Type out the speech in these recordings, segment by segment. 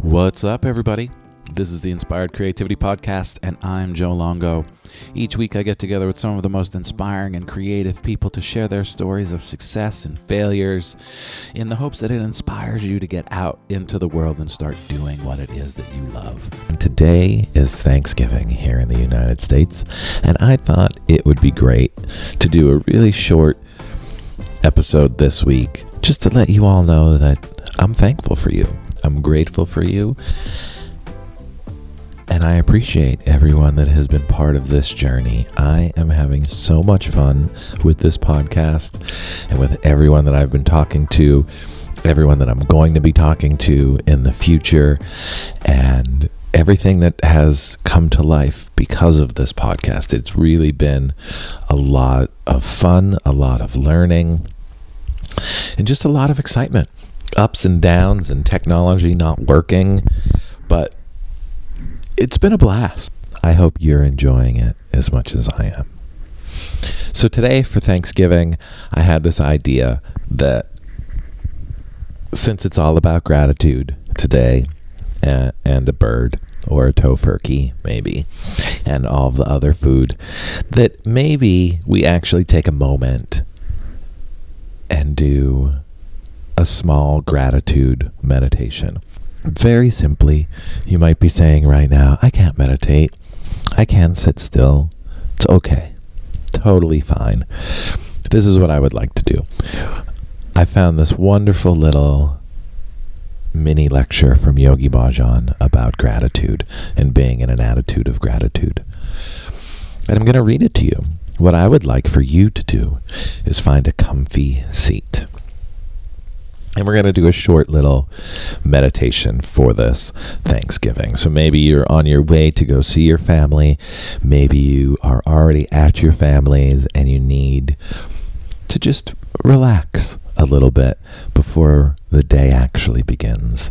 What's up, everybody? This is the Inspired Creativity Podcast, and I'm Joe Longo. Each week, I get together with some of the most inspiring and creative people to share their stories of success and failures in the hopes that it inspires you to get out into the world and start doing what it is that you love. Today is Thanksgiving here in the United States, and I thought it would be great to do a really short episode this week just to let you all know that I'm thankful for you. Grateful for you. And I appreciate everyone that has been part of this journey. I am having so much fun with this podcast and with everyone that I've been talking to, everyone that I'm going to be talking to in the future, and everything that has come to life because of this podcast. It's really been a lot of fun, a lot of learning, and just a lot of excitement ups and downs and technology not working, but it's been a blast. I hope you're enjoying it as much as I am. So, today for Thanksgiving, I had this idea that since it's all about gratitude today and, a bird or a tofurkey, maybe, and all the other food, that maybe we actually take a moment and do a small gratitude meditation. Very simply, you might be saying right now, I can't meditate. I can't sit still. It's okay. Totally fine. This is what I would like to do. I found this wonderful little mini lecture from Yogi Bhajan about gratitude and being in an attitude of gratitude. And I'm going to read it to you. What I would like for you to do is find a comfy seat. And we're going to do a short little meditation for this Thanksgiving. So maybe you're on your way to go see your family. Maybe you are already at your family's and you need to just relax a little bit before the day actually begins.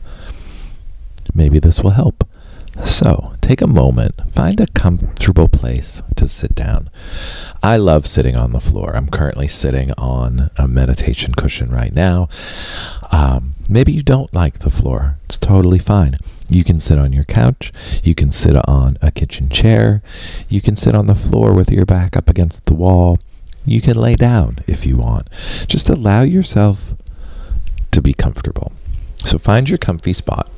Maybe this will help. So, take a moment, find a comfortable place to sit down. I love sitting on the floor. I'm currently sitting on a meditation cushion right now. Um, maybe you don't like the floor. It's totally fine. You can sit on your couch. You can sit on a kitchen chair. You can sit on the floor with your back up against the wall. You can lay down if you want. Just allow yourself to be comfortable. So find your comfy spot.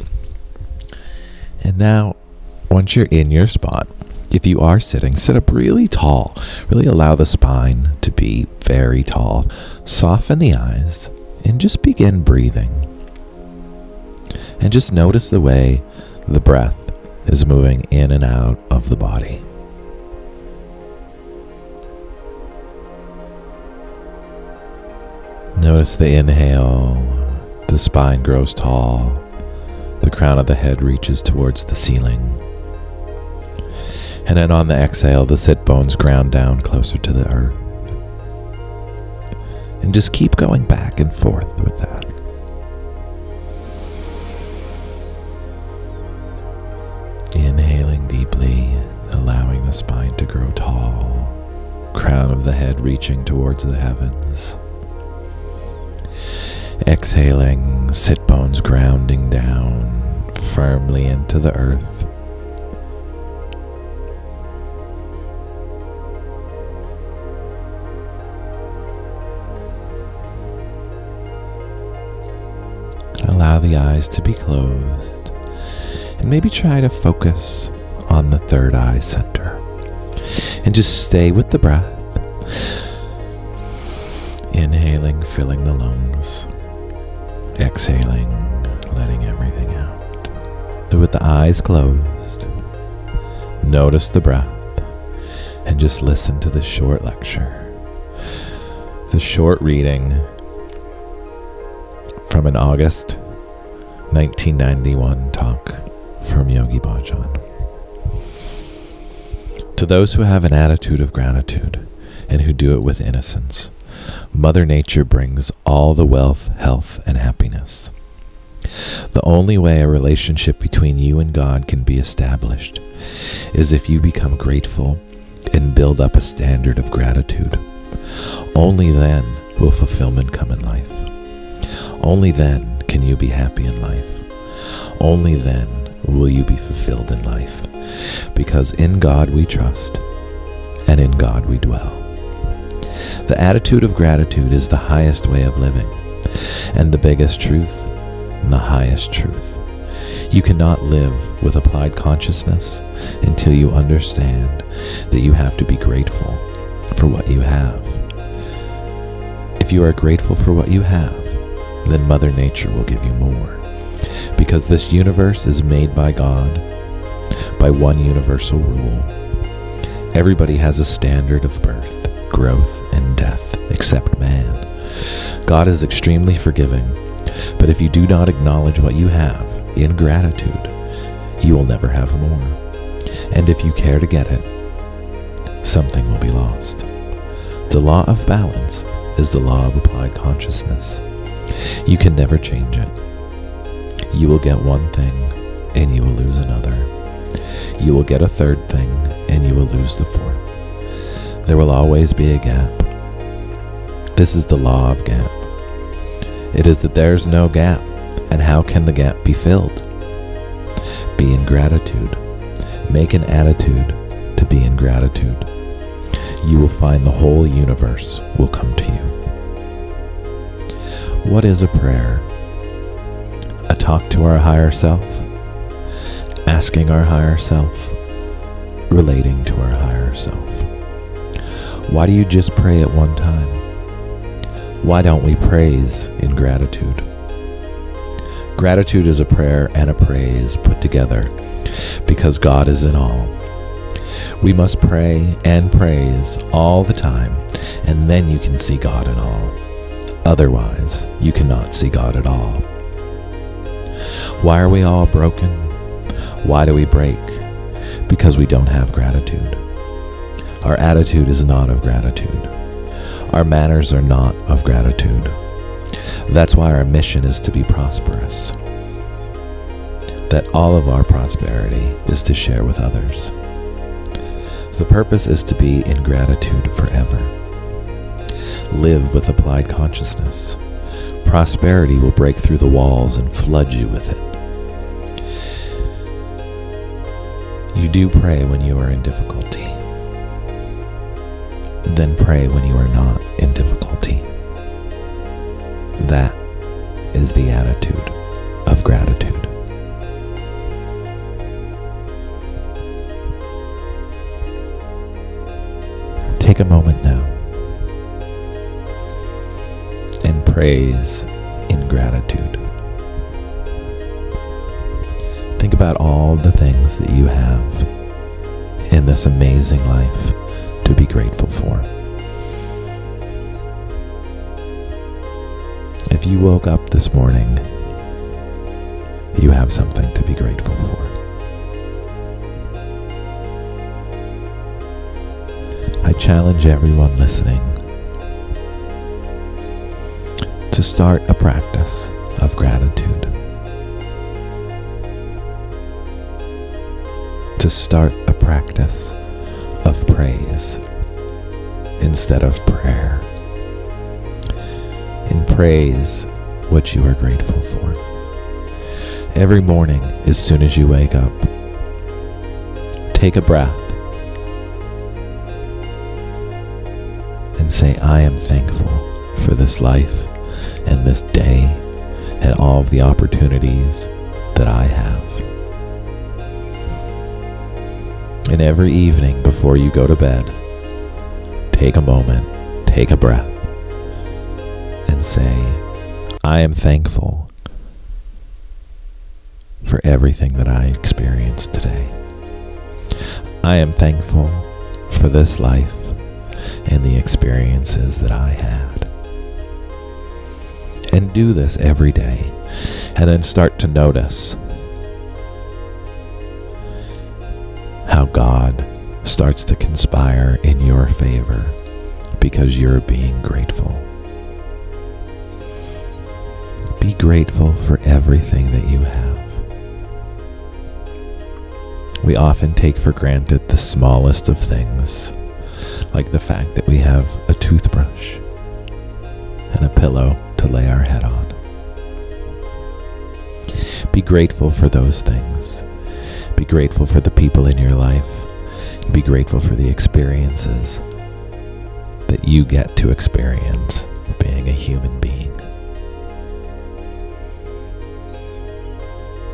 And now, once you're in your spot, if you are sitting, sit up really tall. Really allow the spine to be very tall. Soften the eyes and just begin breathing. And just notice the way the breath is moving in and out of the body. Notice the inhale, the spine grows tall, the crown of the head reaches towards the ceiling. And then on the exhale, the sit bones ground down closer to the earth. And just keep going back and forth with that. Inhaling deeply, allowing the spine to grow tall, crown of the head reaching towards the heavens. Exhaling, sit bones grounding down firmly into the earth. Allow the eyes to be closed and maybe try to focus on the third eye center. And just stay with the breath. Inhaling, filling the lungs. Exhaling, letting everything out. So, with the eyes closed, notice the breath and just listen to the short lecture. The short reading from an August 1991 talk from Yogi Bhajan. To those who have an attitude of gratitude and who do it with innocence, Mother Nature brings all the wealth, health, and happiness. The only way a relationship between you and God can be established is if you become grateful and build up a standard of gratitude. Only then will fulfillment come in life. Only then can you be happy in life. Only then will you be fulfilled in life, because in God we trust, and in God we dwell. The attitude of gratitude is the highest way of living, and the biggest truth, and the highest truth. You cannot live with applied consciousness until you understand that you have to be grateful for what you have. If you are grateful for what you have, then Mother Nature will give you more. Because this universe is made by God, by one universal rule. Everybody has a standard of birth, growth, and death, except man. God is extremely forgiving, but if you do not acknowledge what you have in gratitude, you will never have more. And if you care to get it, something will be lost. The law of balance is the law of applied consciousness. You can never change it. You will get one thing and you will lose another. You will get a third thing and you will lose the fourth. There will always be a gap. This is the law of gap. It is that there's no gap, and how can the gap be filled? Be in gratitude. Make an attitude to be in gratitude. You will find the whole universe will come to you. What is a prayer? A talk to our higher self, asking our higher self, relating to our higher self. Why do you just pray at one time? Why don't we praise in gratitude? Gratitude is a prayer and a praise put together because God is in all. We must pray and praise all the time, and then you can see God in all. Otherwise, you cannot see God at all. Why are we all broken? Why do we break? Because we don't have gratitude. Our attitude is not of gratitude. Our manners are not of gratitude. That's why our mission is to be prosperous. That all of our prosperity is to share with others. The purpose is to be in gratitude forever. Live with applied consciousness. Prosperity will break through the walls and flood you with it. You do pray when you are in difficulty. Then pray when you are not in difficulty. That is the attitude of gratitude. Take a moment now and praise in gratitude. Think about all the things that you have in this amazing life to be grateful for. If you woke up this morning, you have something to be grateful for. I challenge everyone listening to start a practice of gratitude. To start a practice of praise instead of prayer. And praise what you are grateful for. Every morning, as soon as you wake up, take a breath and say, I am thankful for this life and this day and all of the opportunities that I have. And every evening before you go to bed, take a moment, take a breath, and say, I am thankful for everything that I experienced today. I am thankful for this life and the experiences that I had. And do this every day, and then start to notice God starts to conspire in your favor because you're being grateful. Be grateful for everything that you have. We often take for granted the smallest of things, like the fact that we have a toothbrush and a pillow to lay our head on. Be grateful for those things. Be grateful for the people in your life. Be grateful for the experiences that you get to experience being a human being.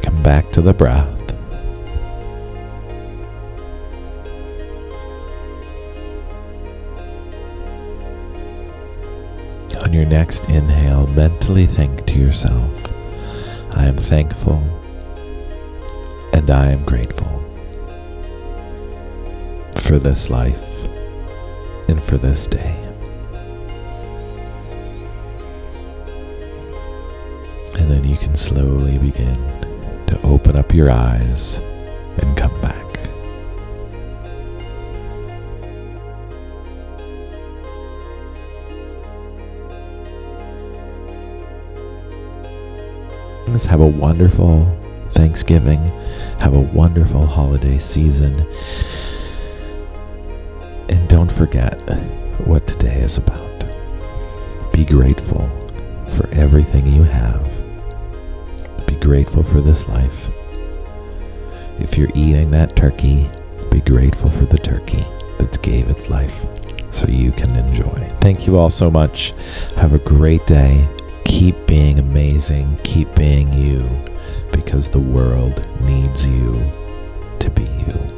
Come back to the breath. On your next inhale, mentally think to yourself, I am thankful and I am grateful for this life and for this day. And then you can slowly begin to open up your eyes and come back. Have a wonderful Thanksgiving. Have a wonderful holiday season. And don't forget what today is about. Be grateful for everything you have. Be grateful for this life. If you're eating that turkey, be grateful for the turkey that gave its life so you can enjoy. Thank you all so much. Have a great day. Keep being amazing. Keep being you because the world needs you to be you.